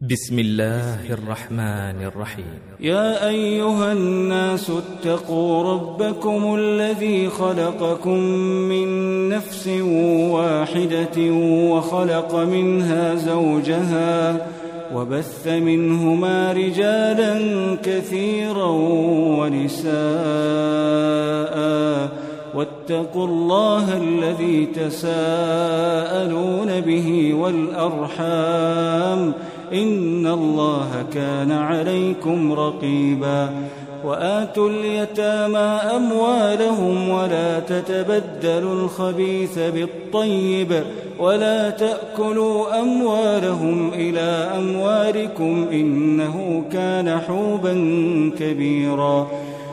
بسم الله الرحمن الرحيم يا أيها الناس اتقوا ربكم الذي خلقكم من نفس واحدة وخلق منها زوجها وبث منهما رجالا كثيرا ونساء واتقوا الله الذي تساءلون به والأرحام إن الله كان عليكم رقيبا وآتوا اليتامى أموالهم ولا تتبدلوا الخبيث بالطيب ولا تأكلوا أموالهم إلى أموالكم إنه كان حوبا كبيراً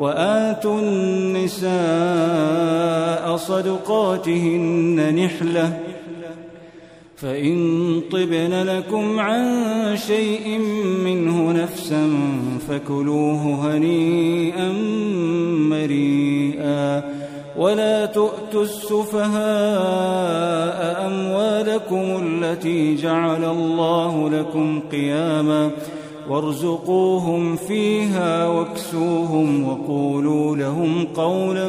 وآتوا النساء صدقاتهن نحلة فإن طبن لكم عن شيء منه نفسا فكلوه هنيئا مريئا ولا تؤتوا السفهاء أموالكم التي جعل الله لكم قياماً وارزقوهم فيها واكسوهم وقولوا لهم قولا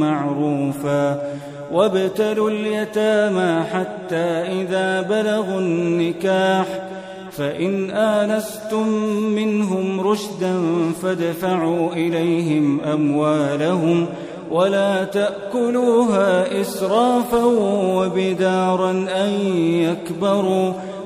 معروفا وابتلوا اليتامى حتى إذا بلغوا النكاح فإن آنستم منهم رشدا فادفعوا إليهم أموالهم ولا تأكلوها إسرافا وبدارا أن يكبروا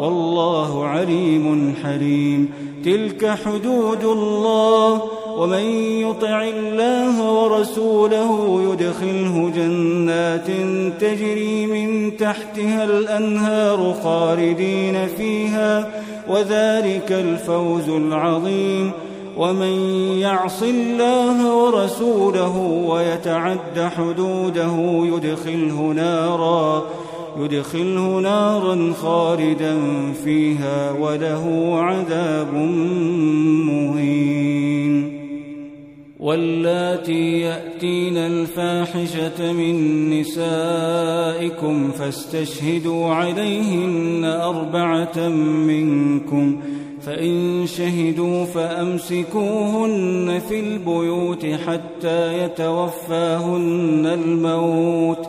والله عليم حليم. تلك حدود الله ومن يطع الله ورسوله يدخله جنات تجري من تحتها الأنهار خالدين فيها وذلك الفوز العظيم. ومن يعص الله ورسوله ويتعد حدوده يدخله نارا. يدخله نارا خالدا فيها وله عذاب مهين. واللاتي يأتين الفاحشة من نسائكم فاستشهدوا عليهن أربعة منكم فإن شهدوا فأمسكوهن في البيوت حتى يتوفاهن الموت.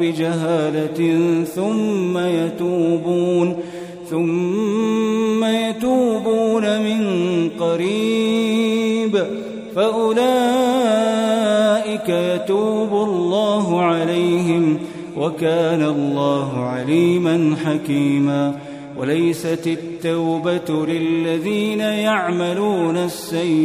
بجهالة ثم يتوبون ثم يتوبون من قريب. فأولئك أولئك يتوب الله عليهم وكان الله عليما حكيما. وليست التوبة للذين يعملون السيئات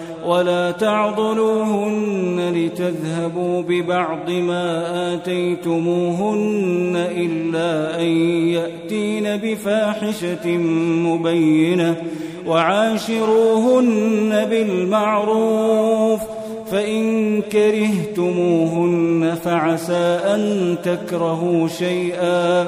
ولا تعضلوهن لتذهبوا ببعض ما آتيتموهن إلا أن يأتين بفاحشة مبينة وعاشروهن بالمعروف فإن كرهتموهن فعسى أن تكرهوا شيئا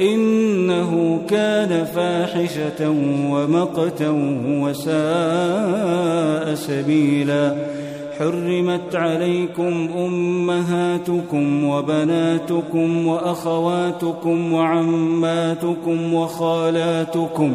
إنه كان فاحشة ومقتا وساء سبيلا. حرمت عليكم أمهاتكم وبناتكم وأخواتكم وعماتكم وخالاتكم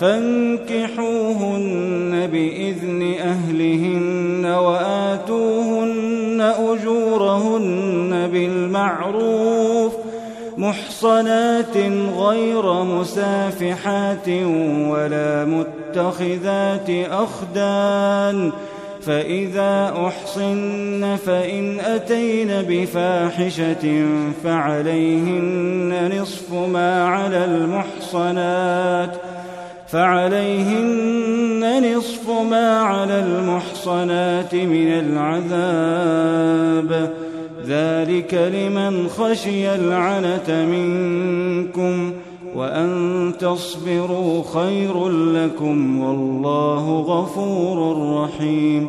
فانكحوهن بإذن أهلهن وآتوهن أجورهن بالمعروف محصنات غير مسافحات ولا متخذات أخدان فإذا أحصن فإن أتين بفاحشة فعليهن نصف ما على المحصنات ۖ فعليهن نصف ما على المحصنات من العذاب. ذلك لمن خشي العنة منكم وأن تصبروا خير لكم والله غفور رحيم.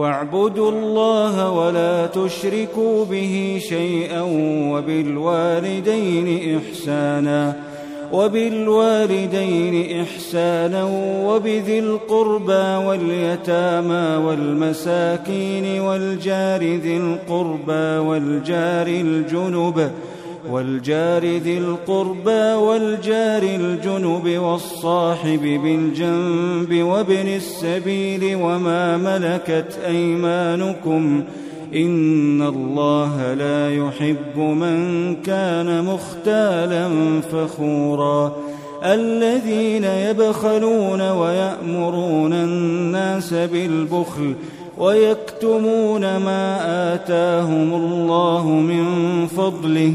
واعبدوا الله ولا تشركوا به شيئا وبالوالدين إحسانا وبالوالدين إحسانا وبذي القربى واليتامى والمساكين والجار ذي القربى والجار الجنب والجار ذي القربى والجار الجنب والصاحب بالجنب وابن السبيل وما ملكت أيمانكم إن الله لا يحب من كان مختالا فخورا الذين يبخلون ويأمرون الناس بالبخل ويكتمون ما آتاهم الله من فضله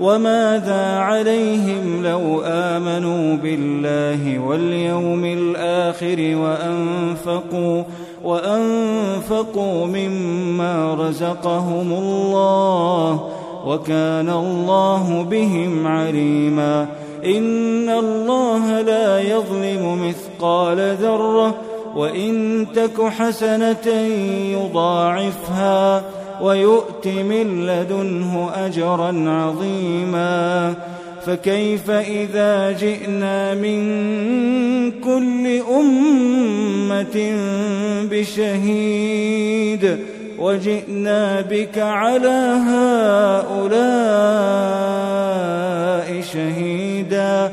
وماذا عليهم لو آمنوا بالله واليوم الآخر وأنفقوا وأنفقوا مما رزقهم الله وكان الله بهم عليما إن الله لا يظلم مثقال ذرة وإن تك حسنة يضاعفها ويؤت من لدنه أجرا عظيما فكيف إذا جئنا من كل أمة بشهيد وجئنا بك على هؤلاء شهيدا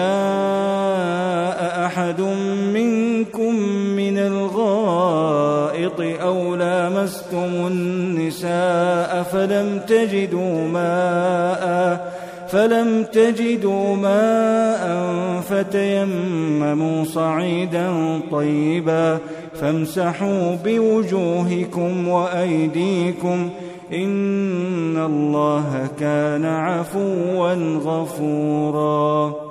فلم تجدوا ماءً فلم تجدوا ماء فتيمموا صعيدا طيبا فامسحوا بوجوهكم وأيديكم إن الله كان عفوا غفورا.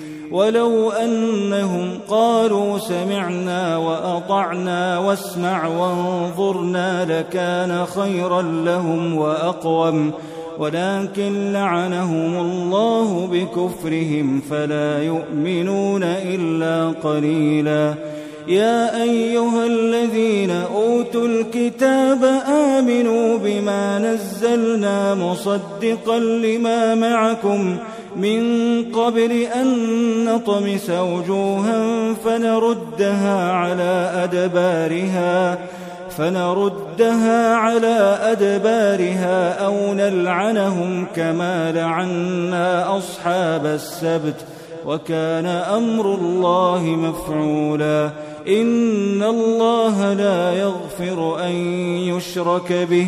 ولو أنهم قالوا سمعنا وأطعنا واسمع وانظرنا لكان خيرا لهم وأقوم. ولكن لعنهم الله بكفرهم فلا يؤمنون إلا قليلا. يا أيها الذين أوتوا الكتاب آمنوا بما نزلنا مصدقا لما معكم. من قبل أن نطمس وجوها فنردها على أدبارها فنردها على أدبارها أو نلعنهم كما لعنا أصحاب السبت وكان أمر الله مفعولا. إن الله لا يغفر أن يشرك به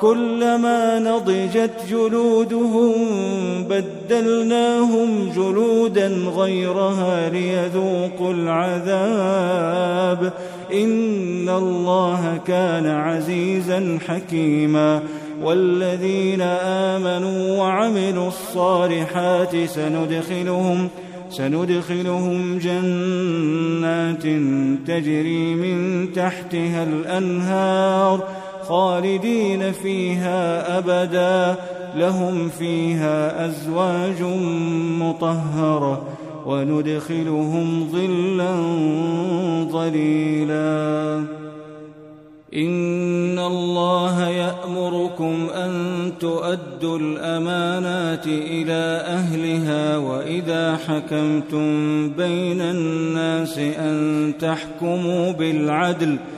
كلما نضجت جلودهم بدلناهم جلودا غيرها ليذوقوا العذاب. إن الله كان عزيزا حكيما. والذين آمنوا وعملوا الصالحات سندخلهم سندخلهم جنات تجري من تحتها الأنهار. خالدين فيها أبدا. لهم فيها أزواج مطهرة وندخلهم ظلا ظليلا. إن الله يأمركم أن تؤدوا الأمانات إلى أهلها وإذا حكمتم بين الناس أن تحكموا بالعدل ۖ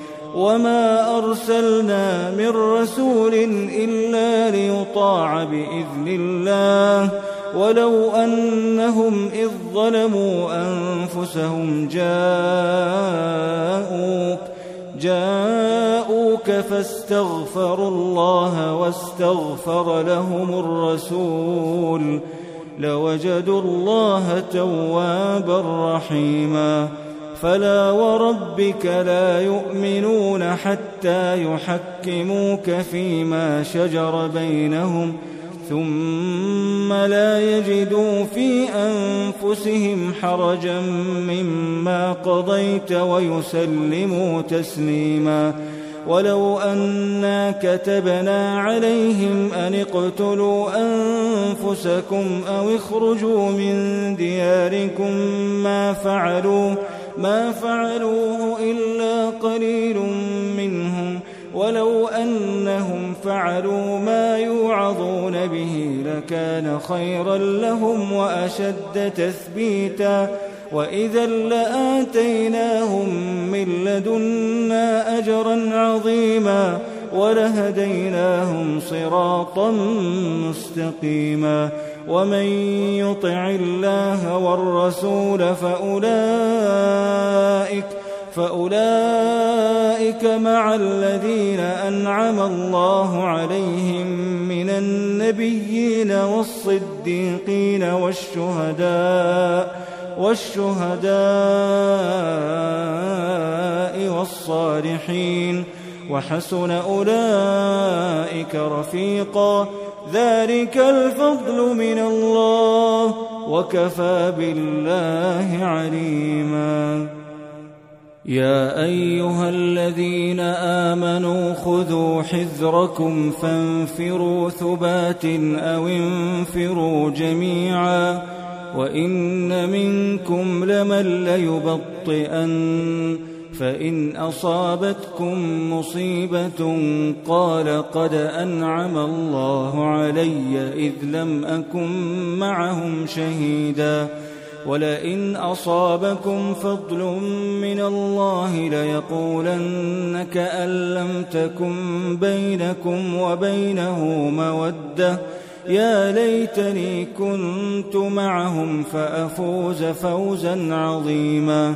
وما أرسلنا من رسول إلا ليطاع بإذن الله ولو أنهم إذ ظلموا أنفسهم جاءوك جاءوك فاستغفروا الله واستغفر لهم الرسول لوجدوا الله توابا رحيما فلا وربك لا يؤمنون حتى يحكموك فيما شجر بينهم ۖ ثم لا يجدوا في أنفسهم حرجا مما قضيت ويسلموا تسليما. ولو أنا كتبنا عليهم أن اقتلوا أنفسكم أو اخرجوا من دياركم ما فعلوا ما فعلوه إلا قليل منهم ولو أنهم فعلوا ما يوعظون به لكان خيرا لهم وأشد تثبيتا وإذا لآتيناهم من لدنا أجرا عظيما ولهديناهم صراطا مستقيما ومن يطع الله والرسول فأولئك فأولئك مع الذين أنعم الله عليهم من النبيين والصديقين والشهداء والشهداء والصالحين. وحسن أولئك رفيقا. ذلك الفضل من الله وكفى بالله عليماً. يا أيها الذين آمنوا خذوا حذركم فانفروا ثبات أو انفروا جميعا. وإن منكم لمن ليبطئن. فإن أصابتكم مصيبة قال قد أنعم الله علي إذ لم أكن معهم شهيدا ولئن أصابكم فضل من الله ليقولن كأن لم تكن بينكم وبينه مودة يا ليتني كنت معهم فأفوز فوزا عظيما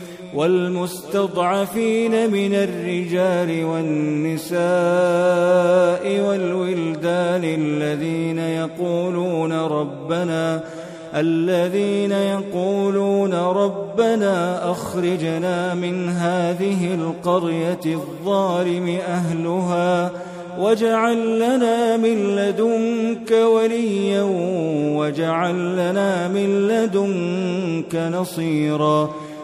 والمستضعفين من الرجال والنساء والولدان الذين يقولون ربنا الذين يقولون ربنا أخرجنا من هذه القرية الظالم أهلها واجعل لنا من لدنك وليا واجعل لنا من لدنك نصيرا.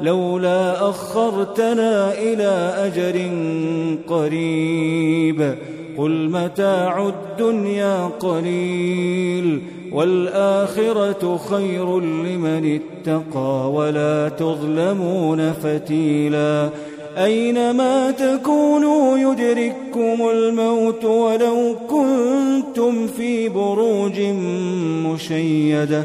لولا أخرتنا إلى أجر قريب. قل متاع الدنيا قليل والآخرة خير لمن اتقى ولا تظلمون فتيلا. أينما تكونوا يدرككم الموت ولو كنتم في بروج مشيدة.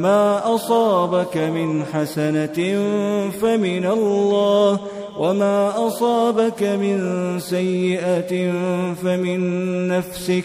ما أصابك من حسنة فمن الله وما أصابك من سيئة فمن نفسك.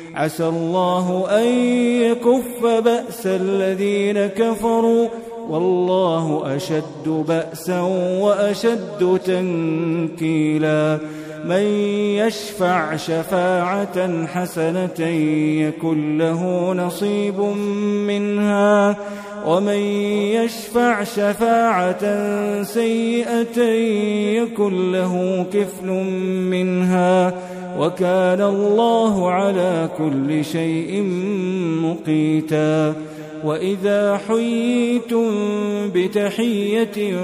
عسى الله أن يكف بأس الذين كفروا والله أشد بأسا وأشد تنكيلا. من يشفع شفاعة حسنة يكن له نصيب منها. ومن يشفع شفاعة سيئة يكن له كفل منها وكان الله على كل شيء مقيتا وإذا حييتم بتحية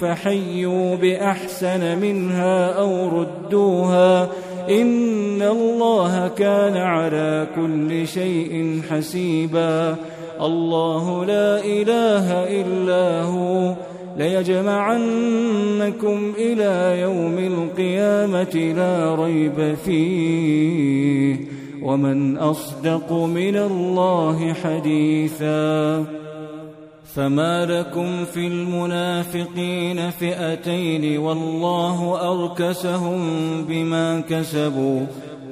فحيوا بأحسن منها أو ردوها إن الله كان على كل شيء حسيبا الله لا إله إلا هو. ليجمعنكم إلى يوم القيامة لا ريب فيه. ومن أصدق من الله حديثا. فما لكم في المنافقين فئتين والله أركسهم بما كسبوا.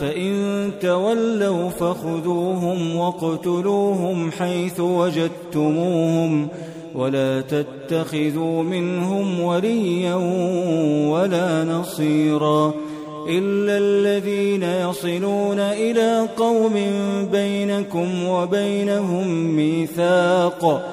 فإن تولوا فخذوهم واقتلوهم حيث وجدتموهم ولا تتخذوا منهم وليا ولا نصيرا إلا الذين يصلون إلى قوم بينكم وبينهم ميثاق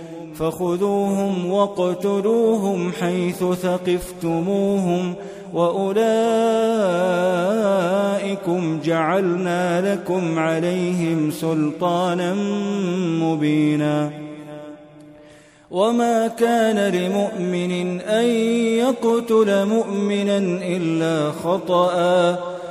فخذوهم واقتلوهم حيث ثقفتموهم وأولئكم جعلنا لكم عليهم سلطانا مبينا. وما كان لمؤمن أن يقتل مؤمنا إلا خطأ.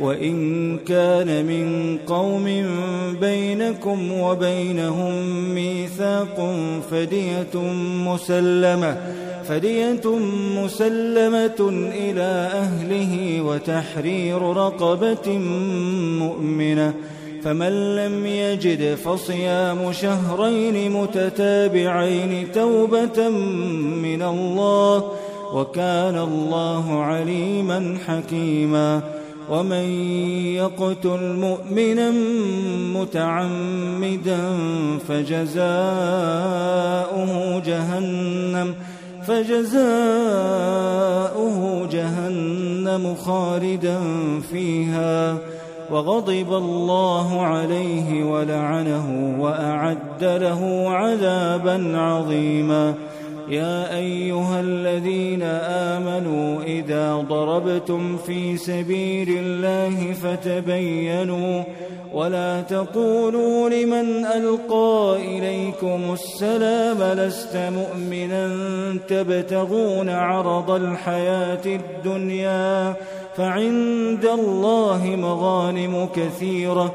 وإن كان من قوم بينكم وبينهم ميثاق فدية مسلمة فدية مسلمة إلى أهله وتحرير رقبة مؤمنة فمن لم يجد فصيام شهرين متتابعين توبة من الله وكان الله عليما حكيما. ومن يقتل مؤمنا متعمدا فجزاؤه جهنم فجزاؤه جهنم خالدا فيها. وغضب الله عليه ولعنه وأعد له عذابا عظيما. يا أيها الذين آمنوا إذا ضربتم في سبيل الله فتبينوا ولا تقولوا لمن ألقى إليكم السلام لست مؤمنا تبتغون عرض الحياة الدنيا فعند الله مغانم كثيرة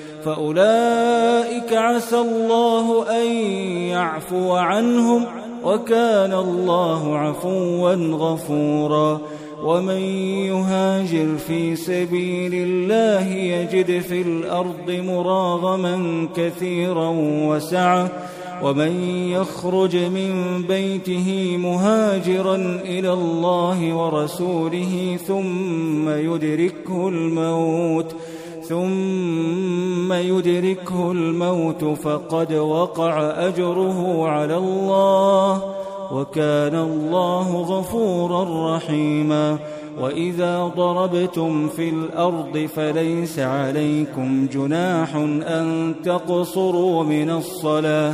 فأولئك عسى الله أن يعفو عنهم وكان الله عفوا غفورا. ومن يهاجر في سبيل الله يجد في الأرض مراغما كثيرا وسعه ومن يخرج من بيته مهاجرا إلى الله ورسوله ثم يدركه الموت. ثم يدركه الموت فقد وقع أجره على الله وكان الله غفورا رحيما وإذا ضربتم في الأرض فليس عليكم جناح أن تقصروا من الصلاة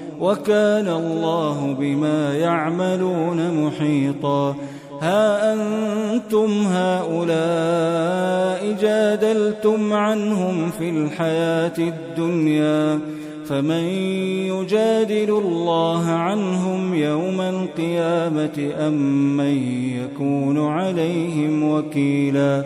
وكان الله بما يعملون محيطا. ها أنتم هؤلاء جادلتم عنهم في الحياة الدنيا فمن يجادل الله عنهم يوم القيامة أم من يكون عليهم وكيلا؟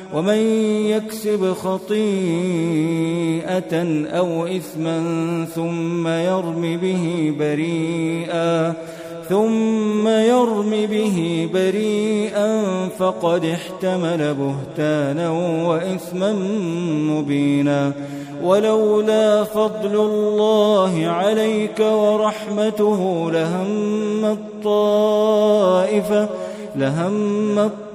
ومن يكسب خطيئة أو إثما ثم يرم به بريئا ثم يرم به بريئا فقد احتمل بهتانا وإثما مبينا. ولولا فضل الله عليك ورحمته لهم الطائفة لهم الطائفة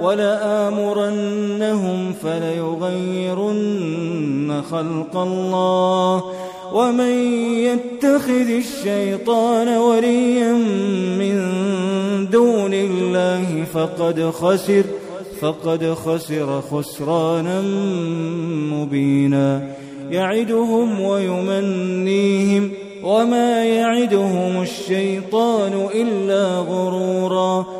ولآمرنهم فليغيرن خلق الله ومن يتخذ الشيطان وليا من دون الله فقد خسر فقد خسر خسرانا مبينا يعدهم ويمنيهم وما يعدهم الشيطان إلا غرورا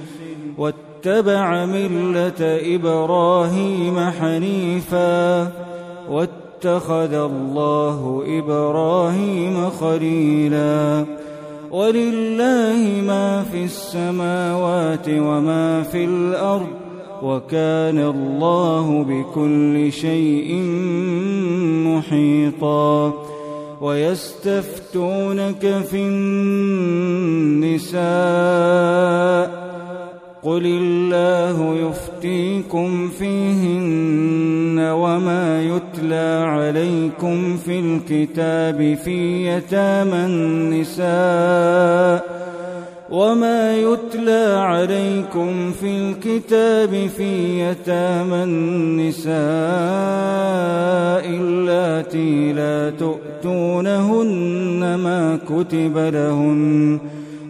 واتبع ملة إبراهيم حنيفا واتخذ الله إبراهيم خليلا ولله ما في السماوات وما في الأرض وكان الله بكل شيء محيطا ويستفتونك في النساء قل الله يفتيكم فيهن وما يتلى عليكم في الكتاب في يتامى النساء وما يتلى عليكم في الكتاب في يتامى النساء اللاتي لا تؤتونهن ما كتب لهن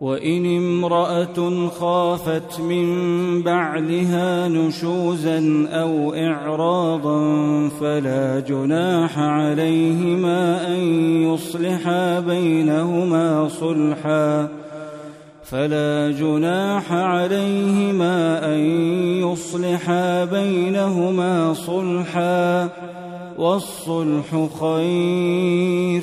وإن امرأة خافت من بعلها نشوزا أو إعراضا فلا جناح عليهما أن يصلحا بينهما صلحا فلا جناح عليهما أن يصلحا بينهما صلحا والصلح خير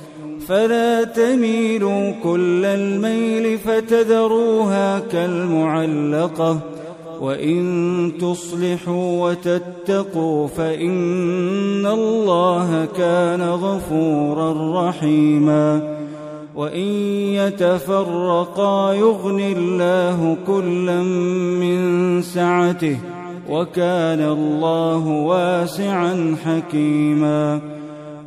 فلا تميلوا كل الميل فتذروها كالمعلقة. وإن تصلحوا وتتقوا فإن الله كان غفورا رحيما. وإن يتفرقا يغن الله كلا من سعته وكان الله واسعا حكيما.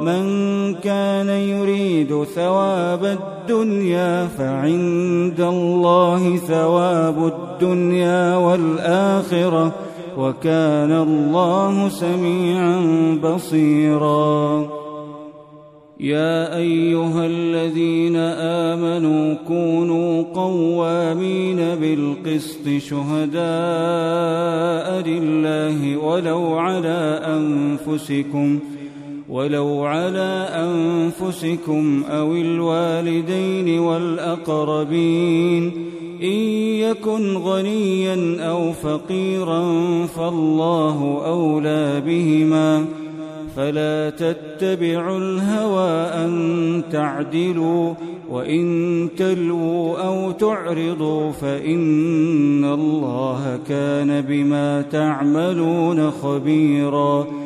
من كان يريد ثواب الدنيا فعند الله ثواب الدنيا والآخرة وكان الله سميعا بصيرا. يا أيها الذين آمنوا كونوا قوامين بالقسط شهداء لله ولو على أنفسكم ۖ ولو على أنفسكم أو الوالدين والأقربين إن يكن غنيا أو فقيرا فالله أولى بهما فلا تتبعوا الهوى أن تعدلوا وإن تلووا أو تعرضوا فإن الله كان بما تعملون خبيراً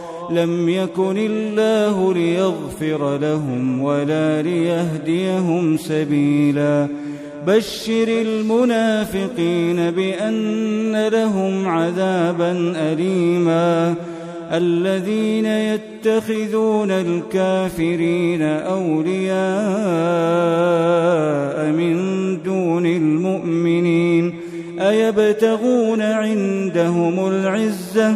لم يكن الله ليغفر لهم ولا ليهديهم سبيلا. بشر المنافقين بأن لهم عذابا أليماً. الذين يتخذون الكافرين أولياء من دون المؤمنين أيبتغون عندهم العزة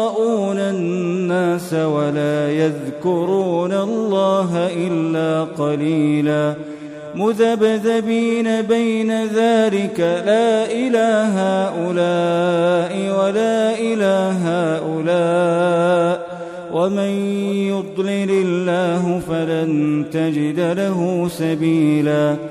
الناس ولا يذكرون الله إلا قليلا. مذبذبين بين ذلك لا إله هؤلاء ولا إله هؤلاء. ومن يضلل الله فلن تجد له سبيلاً.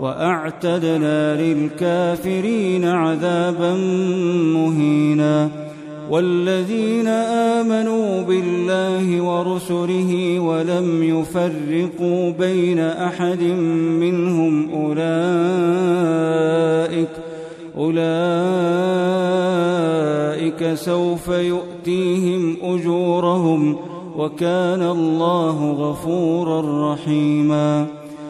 وأعتدنا للكافرين عذابا مهينا والذين آمنوا بالله ورسله ولم يفرقوا بين أحد منهم أولئك أولئك سوف يؤتيهم أجورهم وكان الله غفورا رحيما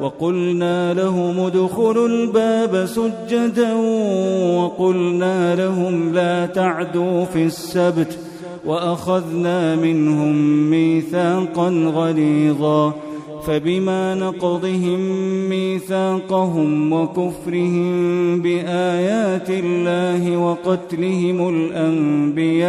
وقلنا لهم ادخلوا الباب سجدا وقلنا لهم لا تعدوا في السبت وأخذنا منهم ميثاقا غليظا فبما نقضهم ميثاقهم وكفرهم بآيات الله وقتلهم الأنبياء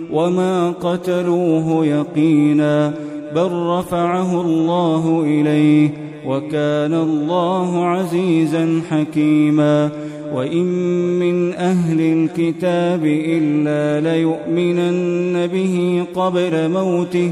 وما قتلوه يقينا بل رفعه الله اليه وكان الله عزيزا حكيما وان من أهل الكتاب الا ليؤمنن به قبل موته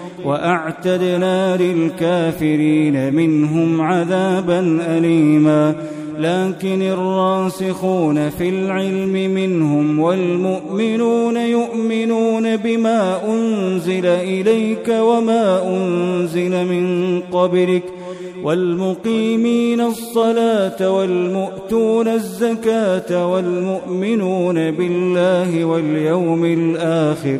وأعتدنا للكافرين منهم عذابا اليما. لكن الراسخون في العلم منهم والمؤمنون يؤمنون بما أنزل إليك وما أنزل من قبلك. والمقيمين الصلاة والمؤتون الزكاة والمؤمنون بالله واليوم الآخر.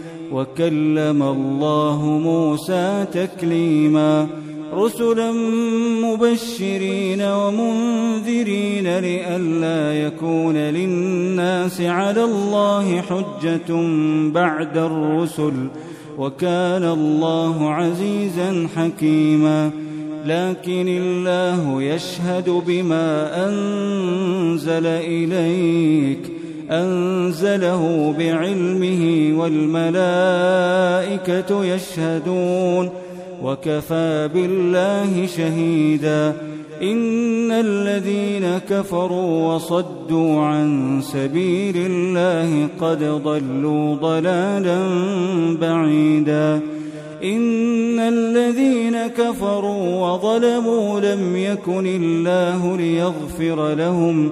وكلم الله موسى تكليما. رسلا مبشرين ومنذرين لئلا يكون للناس على الله حجة بعد الرسل. وكان الله عزيزا حكيما. لكن الله يشهد بما أنزل إليك. أنزله بعلمه والملائكة يشهدون وكفى بالله شهيدا إن الذين كفروا وصدوا عن سبيل الله قد ضلوا ضلالا بعيدا إن الذين كفروا وظلموا لم يكن الله ليغفر لهم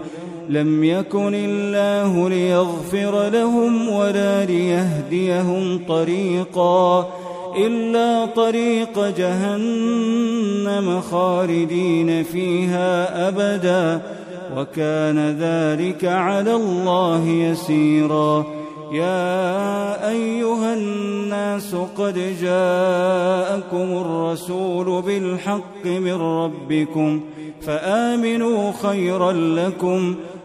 لم يكن الله ليغفر لهم ولا ليهديهم طريقا إلا طريق جهنم خالدين فيها أبدا وكان ذلك على الله يسيراً يا أيها الناس قد جاءكم الرسول بالحق من ربكم فآمنوا خيرا لكم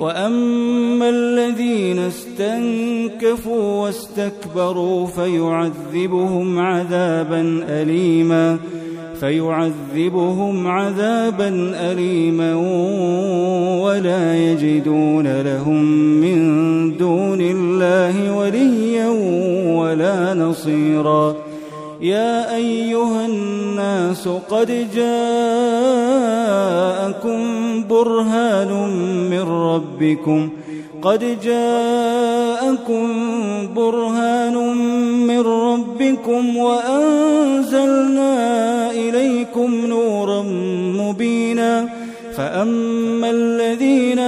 وأما الذين استنكفوا واستكبروا فيعذبهم عذابا أليماً فيعذبهم عذابا أليما ولا يجدون لهم من دون الله وليا ولا نصيرا يا أيها الناس قد جاءكم برهان من ربكم قد جاءكم برهان من ربكم وأنزلنا إليكم نورا مبينا فأما الذين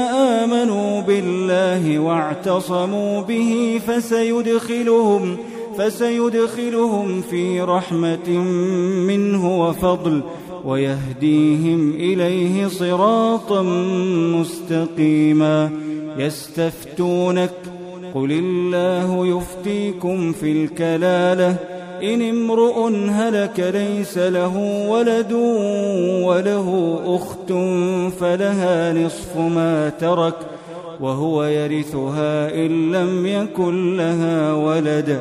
آمنوا بالله واعتصموا به فسيدخلهم فسيدخلهم في رحمة منه وفضل ويهديهم إليه صراطا مستقيما يستفتونك قل الله يفتيكم في الكلالة إن امرؤ هلك ليس له ولد وله أخت فلها نصف ما ترك وهو يرثها إن لم يكن لها ولد